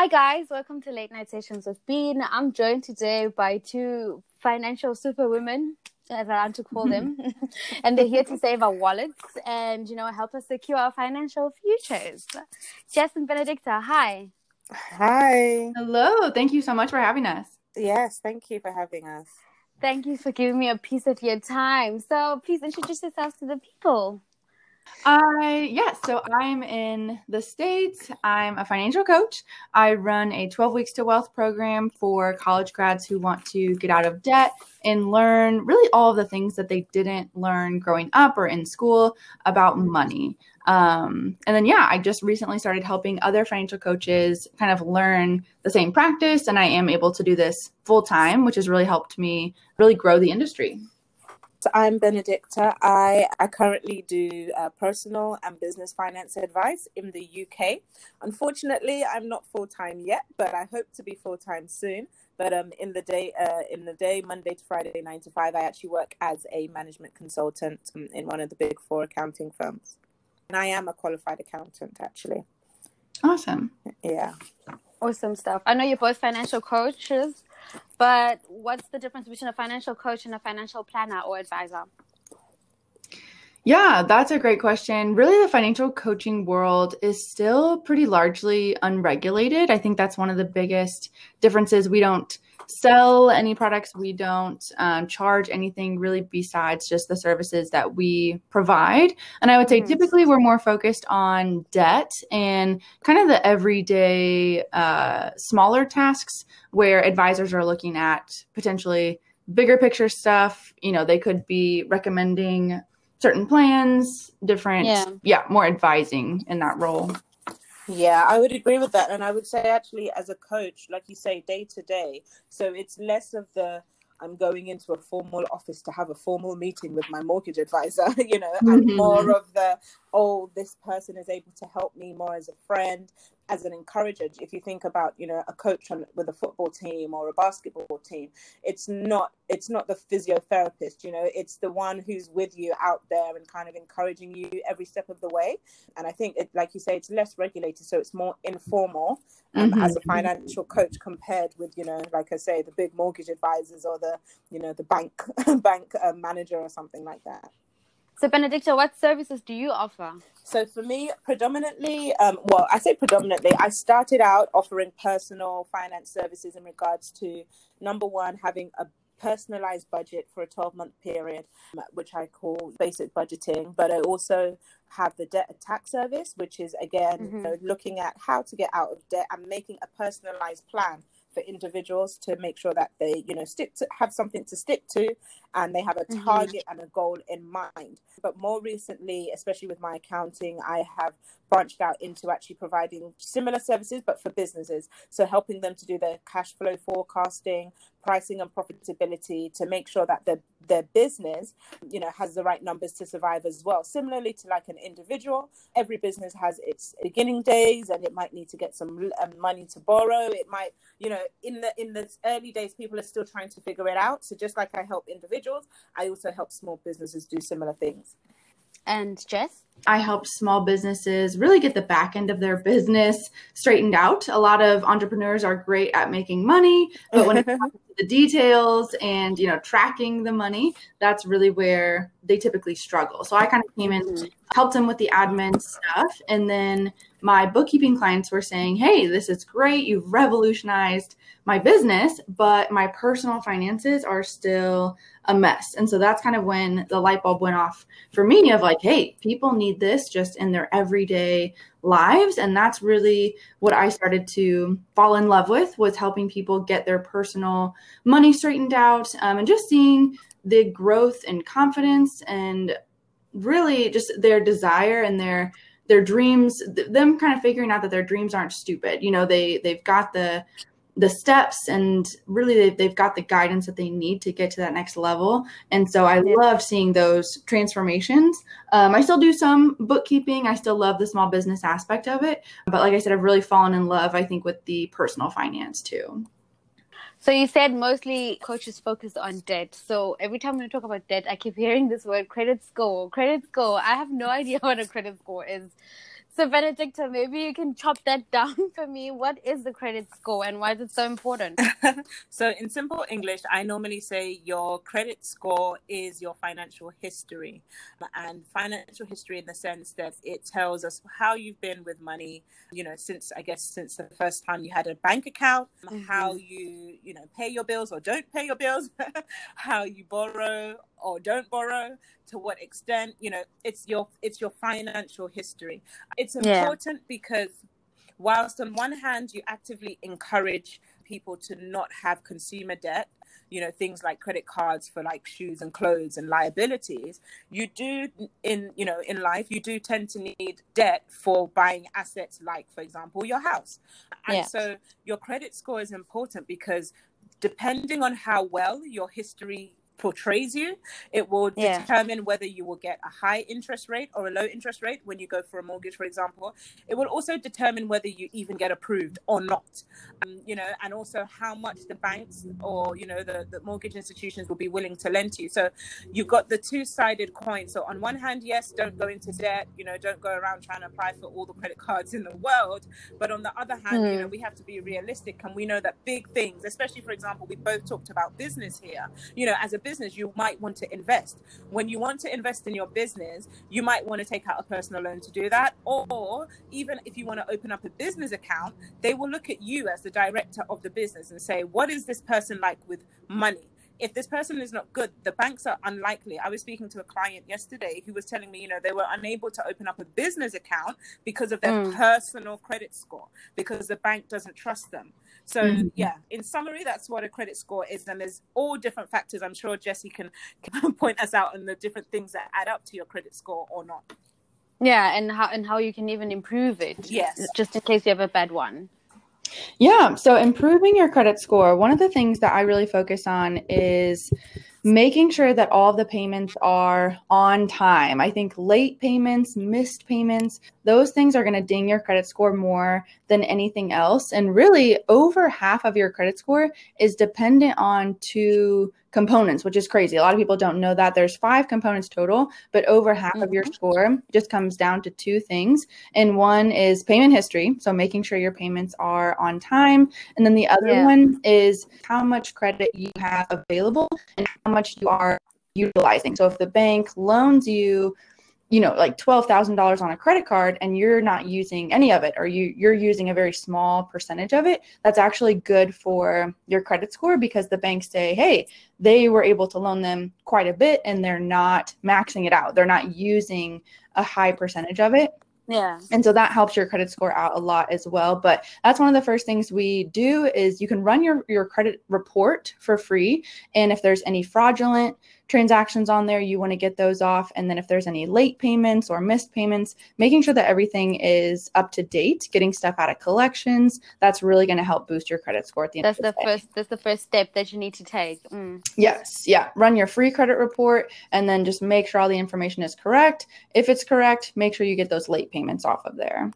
Hi, guys. Welcome to Late Night Sessions with Bean. I'm joined today by two financial superwomen, as I like to call them. and they're here to save our wallets and, you know, help us secure our financial futures. Jess and Benedicta, hi. Hi. Hello. Thank you so much for having us. Yes, thank you for having us. Thank you for giving me a piece of your time. So please introduce yourselves to the people. I yes, so I'm in the States. I'm a financial coach. I run a 12 weeks to wealth program for college grads who want to get out of debt and learn really all of the things that they didn't learn growing up or in school about money. Um, and then yeah, I just recently started helping other financial coaches kind of learn the same practice, and I am able to do this full time, which has really helped me really grow the industry. So I'm Benedicta. I, I currently do uh, personal and business finance advice in the UK. Unfortunately, I'm not full time yet, but I hope to be full time soon. But um, in the day, uh, in the day, Monday to Friday, nine to five, I actually work as a management consultant um, in one of the big four accounting firms, and I am a qualified accountant actually. Awesome. Yeah. Awesome stuff. I know you're both financial coaches. But what's the difference between a financial coach and a financial planner or advisor? Yeah, that's a great question. Really, the financial coaching world is still pretty largely unregulated. I think that's one of the biggest differences. We don't sell any products. We don't um, charge anything really besides just the services that we provide. And I would say mm-hmm. typically we're more focused on debt and kind of the everyday uh, smaller tasks where advisors are looking at potentially bigger picture stuff. You know, they could be recommending certain plans, different, yeah, yeah more advising in that role. Yeah, I would agree with that. And I would say, actually, as a coach, like you say, day to day. So it's less of the I'm going into a formal office to have a formal meeting with my mortgage advisor, you know, mm-hmm. and more of the, oh, this person is able to help me more as a friend as an encourager if you think about you know a coach on, with a football team or a basketball team it's not it's not the physiotherapist you know it's the one who's with you out there and kind of encouraging you every step of the way and i think it, like you say it's less regulated so it's more informal um, mm-hmm. as a financial coach compared with you know like i say the big mortgage advisors or the you know the bank bank uh, manager or something like that so, Benedicta, what services do you offer? So, for me, predominantly, um, well, I say predominantly, I started out offering personal finance services in regards to number one, having a personalized budget for a 12 month period, um, which I call basic budgeting. But I also have the debt attack service, which is again mm-hmm. you know, looking at how to get out of debt and making a personalized plan for individuals to make sure that they you know stick to have something to stick to and they have a mm-hmm. target mm-hmm. and a goal in mind but more recently especially with my accounting i have branched out into actually providing similar services but for businesses. So helping them to do their cash flow forecasting pricing and profitability to make sure that their their business you know has the right numbers to survive as well. Similarly to like an individual every business has its beginning days and it might need to get some um, money to borrow. It might you know in the in the early days people are still trying to figure it out. So just like i help individuals i also help small businesses do similar things and Jess? I help small businesses really get the back end of their business straightened out. A lot of entrepreneurs are great at making money, but when it comes to the details and you know tracking the money, that's really where they typically struggle. So I kind of came in, mm-hmm. helped them with the admin stuff, and then my bookkeeping clients were saying, "Hey, this is great. You've revolutionized my business, but my personal finances are still a mess. And so that's kind of when the light bulb went off for me of like, hey, people need this just in their everyday lives. And that's really what I started to fall in love with was helping people get their personal money straightened out um, and just seeing the growth and confidence and really just their desire and their their dreams them kind of figuring out that their dreams aren't stupid. You know they they've got the the steps and really they've, they've got the guidance that they need to get to that next level. And so i love seeing those transformations. Um, i still do some bookkeeping. I still love the small business aspect of it. But like i said i've really fallen in love i think with the personal finance too so you said mostly coaches focus on debt. So every time we talk about debt, I keep hearing this word credit score, credit score. I have no idea what a credit score is. So, Benedicta, maybe you can chop that down for me. What is the credit score and why is it so important? so, in simple English, I normally say your credit score is your financial history. And financial history in the sense that it tells us how you've been with money, you know, since I guess since the first time you had a bank account, mm-hmm. how you, you know, pay your bills or don't pay your bills, how you borrow or don't borrow to what extent you know it's your it's your financial history it's important yeah. because whilst on one hand you actively encourage people to not have consumer debt you know things like credit cards for like shoes and clothes and liabilities you do in you know in life you do tend to need debt for buying assets like for example your house and yeah. so your credit score is important because depending on how well your history portrays you. It will yeah. determine whether you will get a high interest rate or a low interest rate when you go for a mortgage, for example. It will also determine whether you even get approved or not. Um, you know, and also how much the banks or you know the, the mortgage institutions will be willing to lend to you. So you've got the two-sided coin. So on one hand, yes, don't go into debt. You know, don't go around trying to apply for all the credit cards in the world. But on the other hand, mm. you know, hmm. we have to be realistic, and we know that big things, especially for example, we both talked about business here. You know, as a business, you might want to invest. When you want to invest in your business, you might want to take out a personal loan to do that. Or even if you want to open up a business account, they will look at you as the director of the business and say, what is this person like with money? If this person is not good, the banks are unlikely. I was speaking to a client yesterday who was telling me, you know, they were unable to open up a business account because of their mm. personal credit score, because the bank doesn't trust them. So mm-hmm. yeah, in summary, that's what a credit score is, and there's all different factors. I'm sure Jesse can, can point us out on the different things that add up to your credit score or not. Yeah, and how and how you can even improve it. Yes, just in case you have a bad one. Yeah, so improving your credit score. One of the things that I really focus on is making sure that all the payments are on time. I think late payments, missed payments, those things are going to ding your credit score more than anything else. And really, over half of your credit score is dependent on two components, which is crazy. A lot of people don't know that there's five components total, but over half mm-hmm. of your mm-hmm. score just comes down to two things. And one is payment history, so making sure your payments are on time, and then the other yeah. one is how much credit you have available and how much you are utilizing. So if the bank loans you you know like $12,000 on a credit card and you're not using any of it or you you're using a very small percentage of it that's actually good for your credit score because the banks say hey they were able to loan them quite a bit and they're not maxing it out they're not using a high percentage of it yeah. And so that helps your credit score out a lot as well. But that's one of the first things we do is you can run your, your credit report for free. And if there's any fraudulent transactions on there, you want to get those off. And then if there's any late payments or missed payments, making sure that everything is up to date, getting stuff out of collections, that's really going to help boost your credit score at the end. That's the, the first. That's the first step that you need to take. Mm. Yes, yeah. Run your free credit report, and then just make sure all the information is correct. If it's correct, make sure you get those late payments off of there.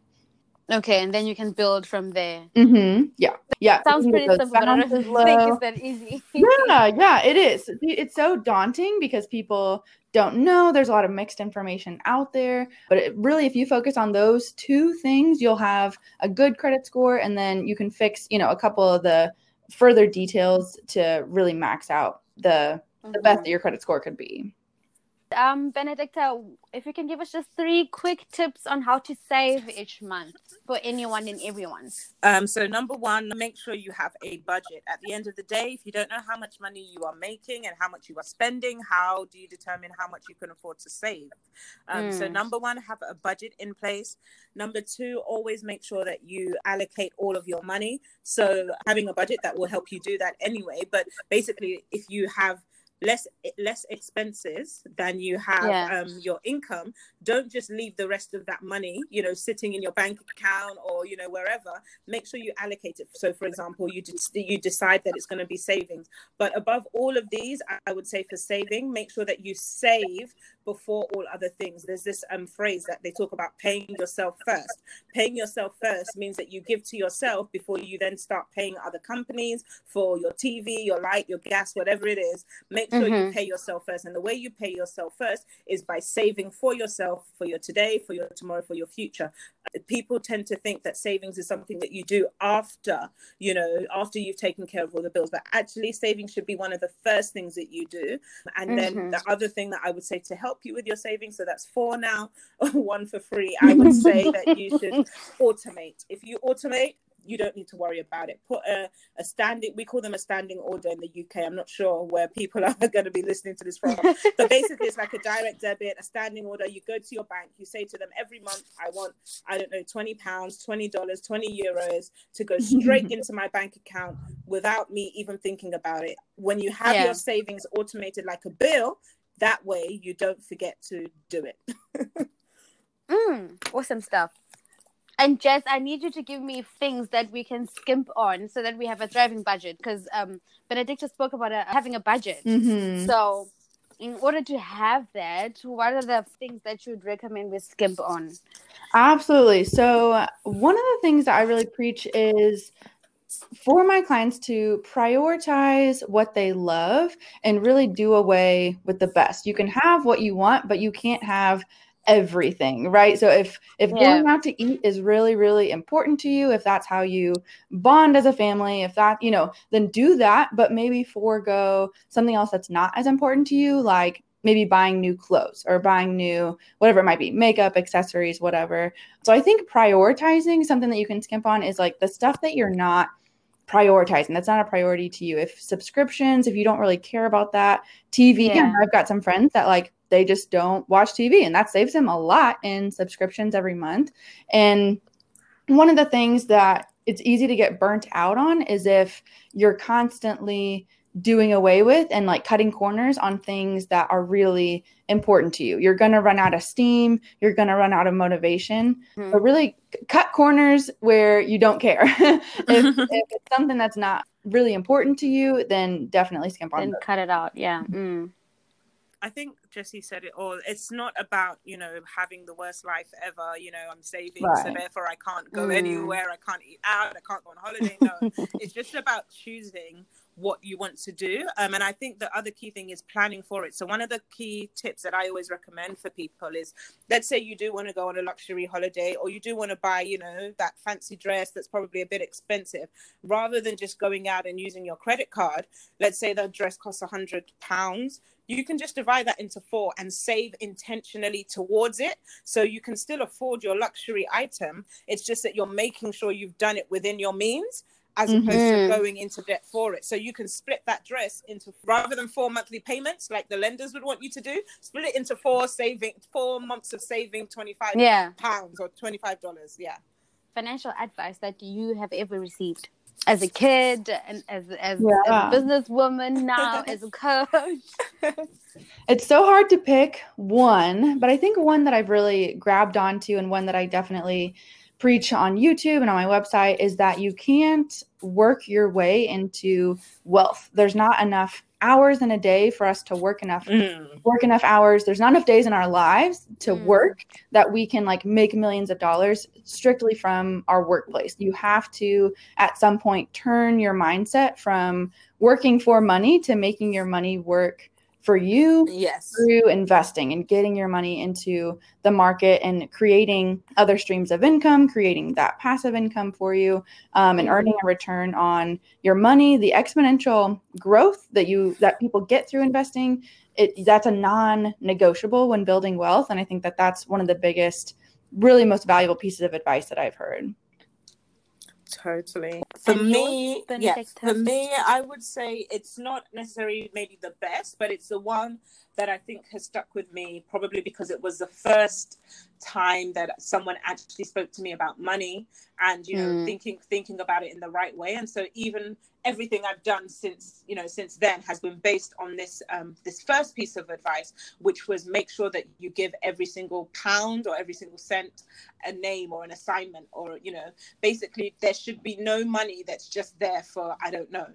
Okay, and then you can build from there. Mm-hmm. Yeah, yeah. Sounds pretty simple, but I don't think it's that easy. yeah, yeah, it is. It's so daunting because people don't know. There's a lot of mixed information out there, but it, really, if you focus on those two things, you'll have a good credit score, and then you can fix, you know, a couple of the further details to really max out the mm-hmm. the best mm-hmm. that your credit score could be. Um, Benedicta, if you can give us just three quick tips on how to save each month for anyone and everyone. Um, so number one, make sure you have a budget. At the end of the day, if you don't know how much money you are making and how much you are spending, how do you determine how much you can afford to save? Um, mm. So number one, have a budget in place. Number two, always make sure that you allocate all of your money. So having a budget that will help you do that anyway. But basically, if you have less less expenses than you have yeah. um, your income. Don't just leave the rest of that money you know sitting in your bank account or you know wherever. Make sure you allocate it. So for example you you decide that it's going to be savings. But above all of these i would say for saving make sure that you save before all other things. There's this um, phrase that they talk about paying yourself first. Paying yourself first means that you give to yourself before you then start paying other companies for your TV, your light, your gas, whatever it is. Make sure mm-hmm. you pay yourself first. And the way you pay yourself first is by saving for yourself, for your today, for your tomorrow, for your future. People tend to think that savings is something that you do after, you know, after you've taken care of all the bills. But actually, saving should be one of the first things that you do. And mm-hmm. then the other thing that I would say to help you with your savings, so that's four now, one for free, I would say that you should automate. If you automate, you don't need to worry about it. Put a, a standing, we call them a standing order in the UK. I'm not sure where people are going to be listening to this from. but basically, it's like a direct debit, a standing order. You go to your bank, you say to them every month, I want, I don't know, 20 pounds, $20, 20 euros to go straight into my bank account without me even thinking about it. When you have yeah. your savings automated like a bill, that way you don't forget to do it. mm, awesome stuff. And Jess, I need you to give me things that we can skimp on so that we have a thriving budget. Because um, Benedicta spoke about a, having a budget. Mm-hmm. So, in order to have that, what are the things that you would recommend we skimp on? Absolutely. So, one of the things that I really preach is for my clients to prioritize what they love and really do away with the best. You can have what you want, but you can't have everything right so if if yeah. going out to eat is really really important to you if that's how you bond as a family if that you know then do that but maybe forego something else that's not as important to you like maybe buying new clothes or buying new whatever it might be makeup accessories whatever so i think prioritizing something that you can skimp on is like the stuff that you're not prioritizing that's not a priority to you if subscriptions if you don't really care about that tv yeah. i've got some friends that like they just don't watch TV. And that saves them a lot in subscriptions every month. And one of the things that it's easy to get burnt out on is if you're constantly doing away with and like cutting corners on things that are really important to you. You're going to run out of steam, you're going to run out of motivation. Mm-hmm. But really cut corners where you don't care. if, if, it's something that's not really important to you, then definitely skimp on. Then cut it out. Yeah. Mm. I think Jesse said it all. It's not about, you know, having the worst life ever. You know, I'm saving, right. so therefore I can't go mm. anywhere. I can't eat out. I can't go on holiday. No, it's just about choosing what you want to do. Um, and I think the other key thing is planning for it. So one of the key tips that I always recommend for people is, let's say you do want to go on a luxury holiday, or you do want to buy, you know, that fancy dress that's probably a bit expensive. Rather than just going out and using your credit card, let's say the dress costs a hundred pounds you can just divide that into four and save intentionally towards it. So you can still afford your luxury item. It's just that you're making sure you've done it within your means as mm-hmm. opposed to going into debt for it. So you can split that dress into rather than four monthly payments like the lenders would want you to do, split it into four saving four months of saving 25 yeah. pounds or $25. Yeah. Financial advice that you have ever received as a kid and as as, yeah. as a businesswoman now as a coach it's so hard to pick one but i think one that i've really grabbed onto and one that i definitely preach on youtube and on my website is that you can't work your way into wealth there's not enough hours in a day for us to work enough mm. work enough hours there's not enough days in our lives to mm. work that we can like make millions of dollars strictly from our workplace you have to at some point turn your mindset from working for money to making your money work for you yes. through investing and getting your money into the market and creating other streams of income creating that passive income for you um, and earning a return on your money. The exponential growth that you that people get through investing it that's a non-negotiable when building wealth and i think that that's one of the biggest really most valuable pieces of advice that i've heard. Totally. For and me, yeah, for me, I would say it's not necessarily maybe the best, but it's the one that I think has stuck with me, probably because it was the first time that someone actually spoke to me about money and you know mm. thinking thinking about it in the right way and so even everything i've done since you know since then has been based on this um, this first piece of advice which was make sure that you give every single pound or every single cent a name or an assignment or you know basically there should be no money that's just there for i don't know.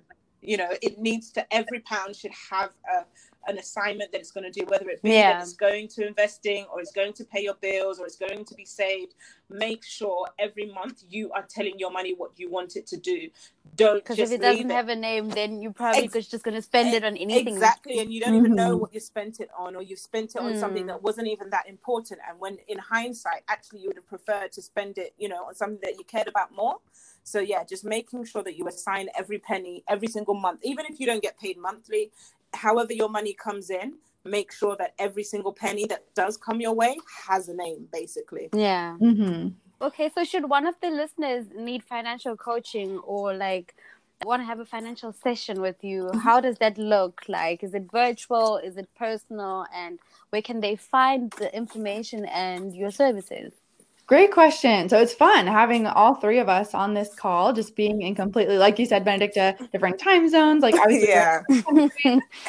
You know it needs to every pound should have a an assignment that it's going to do, whether it be Yeah. that it's going to investing or it's going to pay your bills or it's going to be saved. Make sure every month you are telling your money what you want it to do. Don't Because if it doesn't it. have a name, then you're probably Ex- just going to spend it on anything. Exactly, and you don't even know Mhm. what you spent it on, or you've spent it on something Mm. that wasn't even that important. And when in hindsight, actually, you would have preferred to spend it, you know, on something that you cared about more. So yeah, just making sure that you assign every penny every single month, even if you don't get paid monthly. However, your money comes in, make sure that every single penny that does come your way has a name, basically. Yeah. Mm-hmm. Okay, so should one of the listeners need financial coaching or like want to have a financial session with you, how does that look like? Is it virtual? Is it personal? And where can they find the information and your services? Great question. So it's fun having all three of us on this call, just being in completely, like you said, Benedicta, different time zones. Like I was, yeah,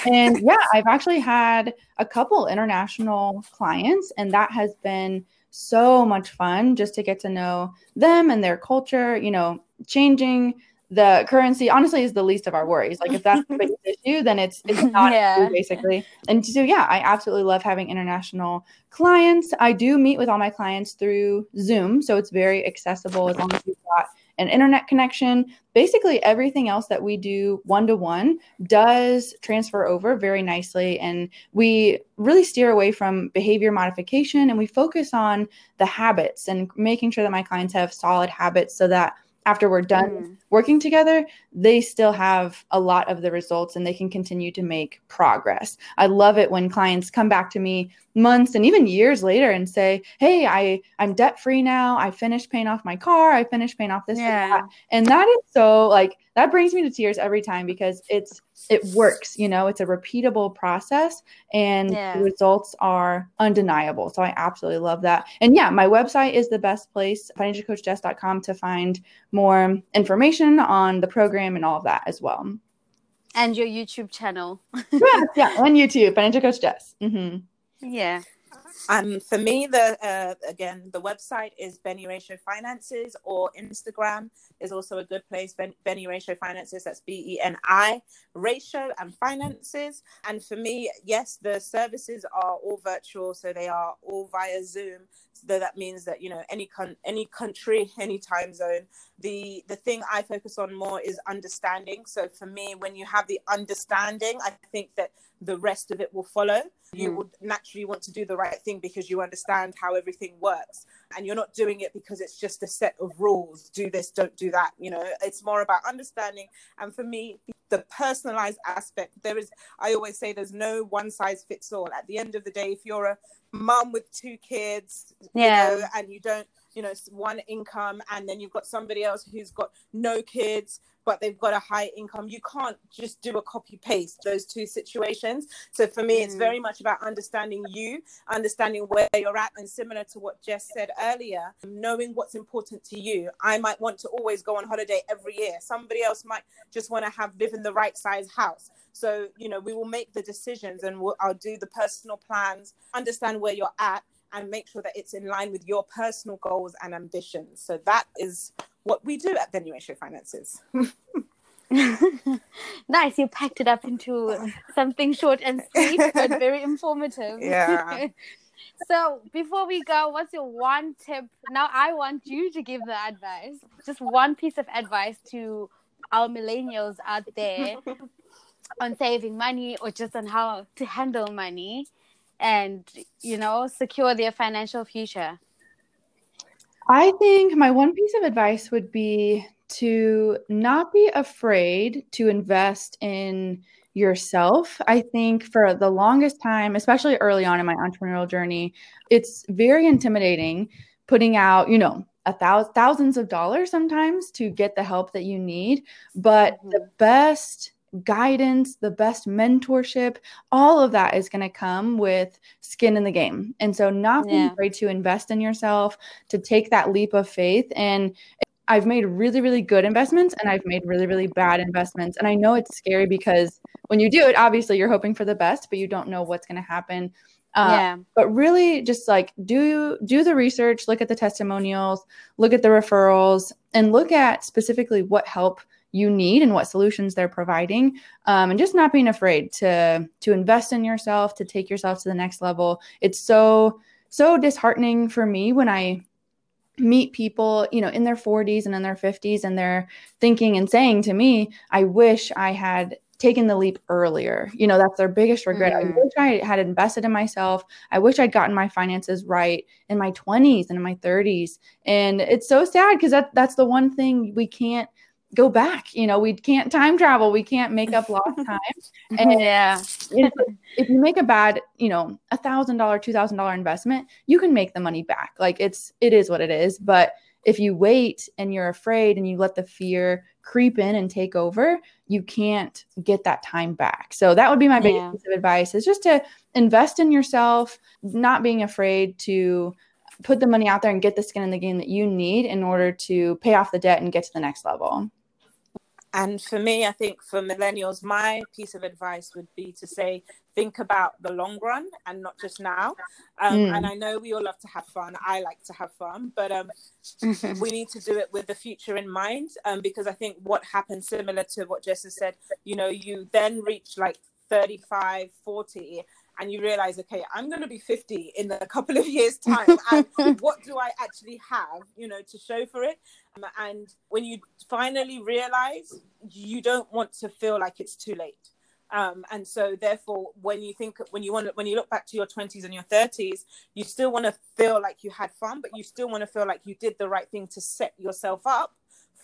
and yeah, I've actually had a couple international clients, and that has been so much fun just to get to know them and their culture. You know, changing the currency honestly is the least of our worries. Like if that's the biggest issue, then it's it's not Yeah. issue, basically. And so yeah, I absolutely love having international clients. I do meet with all my clients through Zoom, so it's very accessible as long as you've got an internet connection. Basically, everything else that we do one to one does transfer over very nicely. And we really steer away from behavior modification and we focus on the habits and making sure that my clients have solid habits so that after we're done Mm. Working together, they still have a lot of the results and they can continue to make progress. I love it when clients come back to me months and even years later and say, "Hey, I I'm debt free now. I finished paying off my car. I finished paying off this and that." And that is so like that brings me to tears every time because it's it works, you know, it's a repeatable process and Yeah. the results are undeniable. So I absolutely love that. And yeah, my website is the best place, financialcoachjess.com to find more information on the program and all of that as well. And your YouTube channel. yeah, yeah, on YouTube, Financial Coach Jess. Mm-hmm. Yeah. Um, for me, the uh, again, the website is Beni Ratio Finances, or Instagram is also a good place. Ben- Beni Ratio Finances. That's B E N I Ratio and Finances. And for me, yes, the services are all virtual, so they are all via Zoom. So that means that you know any con- any country, any time zone. The the thing I focus on more is understanding. So for me, when you have the understanding, I think that the rest of it will follow. You Mm. would naturally want to do the right thing because you understand how everything works. And you're not doing it because it's just a set of rules do this, don't do that. You know, it's more about understanding. And for me, the personalized aspect, there is, I always say, there's no one size fits all. At the end of the day, if you're a mom with two kids, Yeah. you know, and you don't, you know, one income, and then you've got somebody else who's got no kids, but they've got a high income. You can't just do a copy paste those two situations. So for me, it's Mm. very much about understanding you, understanding where you're at, and similar to what Jess said earlier, knowing what's important to you. I might want to always go on holiday every year. Somebody else might just want to have live in the right size house. So you know, we will make the decisions, and we'll, I'll do the personal plans, understand where you're at, and make sure that it's in line with your personal goals and ambitions. So that is what we do at Beni Ratio Finances. nice. You packed it up into something short and sweet, but very informative. Yeah. so before we go, what's your one tip? Now I want you to give the advice. Just one piece of advice to our millennials out there on saving money or just on how to handle money and you know secure their financial future. I think my one piece of advice would be to not be afraid to invest in yourself. I think for the longest time, especially early on in my entrepreneurial journey, it's very intimidating putting out, you know, a thousand thousands of dollars sometimes to get the help that you need. But the mm-hmm. best guidance, the best mentorship, all of that is going to come with skin in the game. And so not being Yeah. afraid to invest in yourself, to take that leap of faith. And I've made really, really good investments and I've made really, really bad investments. And I know it's scary because when you do it, obviously you're hoping for the best, but you don't know what's going to happen Uh, yeah. But really, just like do do the research, look at the testimonials, look at the referrals, and look at specifically what help you need and what solutions they're providing um, and just not being afraid to to invest in yourself to take yourself to the next level. It's so so disheartening for me when i meet people you know in their 40s and in their 50s and they're thinking and saying to me i wish i had taken the leap earlier. You know that's their biggest regret. Mm-hmm. i wish i had invested in myself. I wish i'd gotten my finances right in my 20s and in my 30s and it's so sad because that that's the one thing we can't go back. You know, we can't time travel. We can't make up lost time. And yeah, if, if you make a bad, you know, a thousand dollar, two thousand dollar investment, you can make the money back. Like it's it is what it is. But if you wait and you're afraid and you let the fear creep in and take over, you can't get that time back. So that would be my biggest yeah. piece of advice is just to invest in yourself, not being afraid to put the money out there and get the skin in the game that you need in order to pay off the debt and get to the next level. And for me, I think for millennials, my piece of advice would be to say, think about the long run and not just now. Um, mm. And I know we all love to have fun. I like to have fun, but um, we need to do it with the future in mind. Um, because I think what happens, similar to what Jess has said, you know, you then reach like 35, 40, and you realize, okay, I'm going to be 50 in a couple of years' time. and what do I actually have, you know, to show for it? Um, and when you finally realize, you don't want to feel like it's too late. Um, and so therefore when you think when you want when you look back to your 20s and your 30s you still want to feel like you had fun but you still want to feel like you did the right thing to set yourself up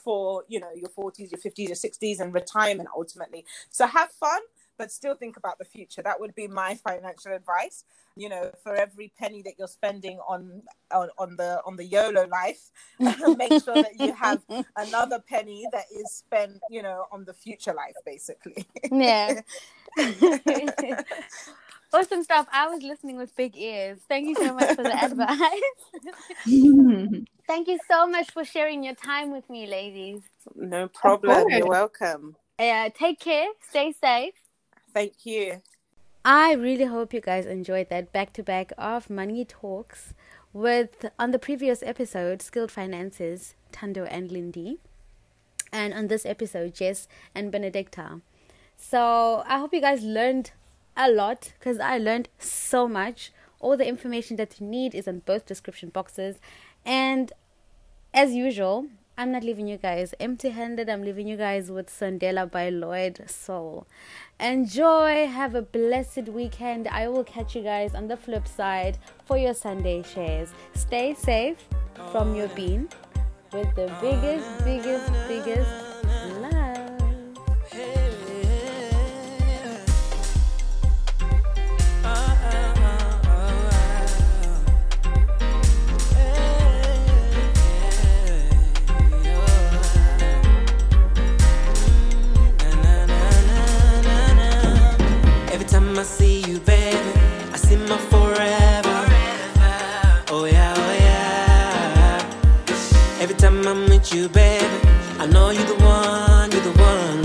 for you know your 40s your 50s your 60s and retirement ultimately so have fun but still think about the future. That would be my financial advice. You know, for every penny that you're spending on on, on the on the YOLO life, make sure that you have another penny that is spent, you know, on the future life, basically. yeah. awesome stuff. I was listening with big ears. Thank you so much for the advice. Thank you so much for sharing your time with me, ladies. No problem. You're welcome. Yeah, take care. Stay safe. Thank you. I really hope you guys enjoyed that back to back of money talks with on the previous episode skilled finances Tando and Lindy and on this episode Jess and Benedicta. So I hope you guys learned a lot because I learned so much. All the information that you need is in both description boxes and as usual, I'm not leaving you guys empty handed. I'm leaving you guys with Sandela by Lloyd Soul. Enjoy. Have a blessed weekend. I will catch you guys on the flip side for your Sunday shares. Stay safe from your bean with the biggest, biggest, biggest Every time I'm with you, baby, I know you're the one, you're the one.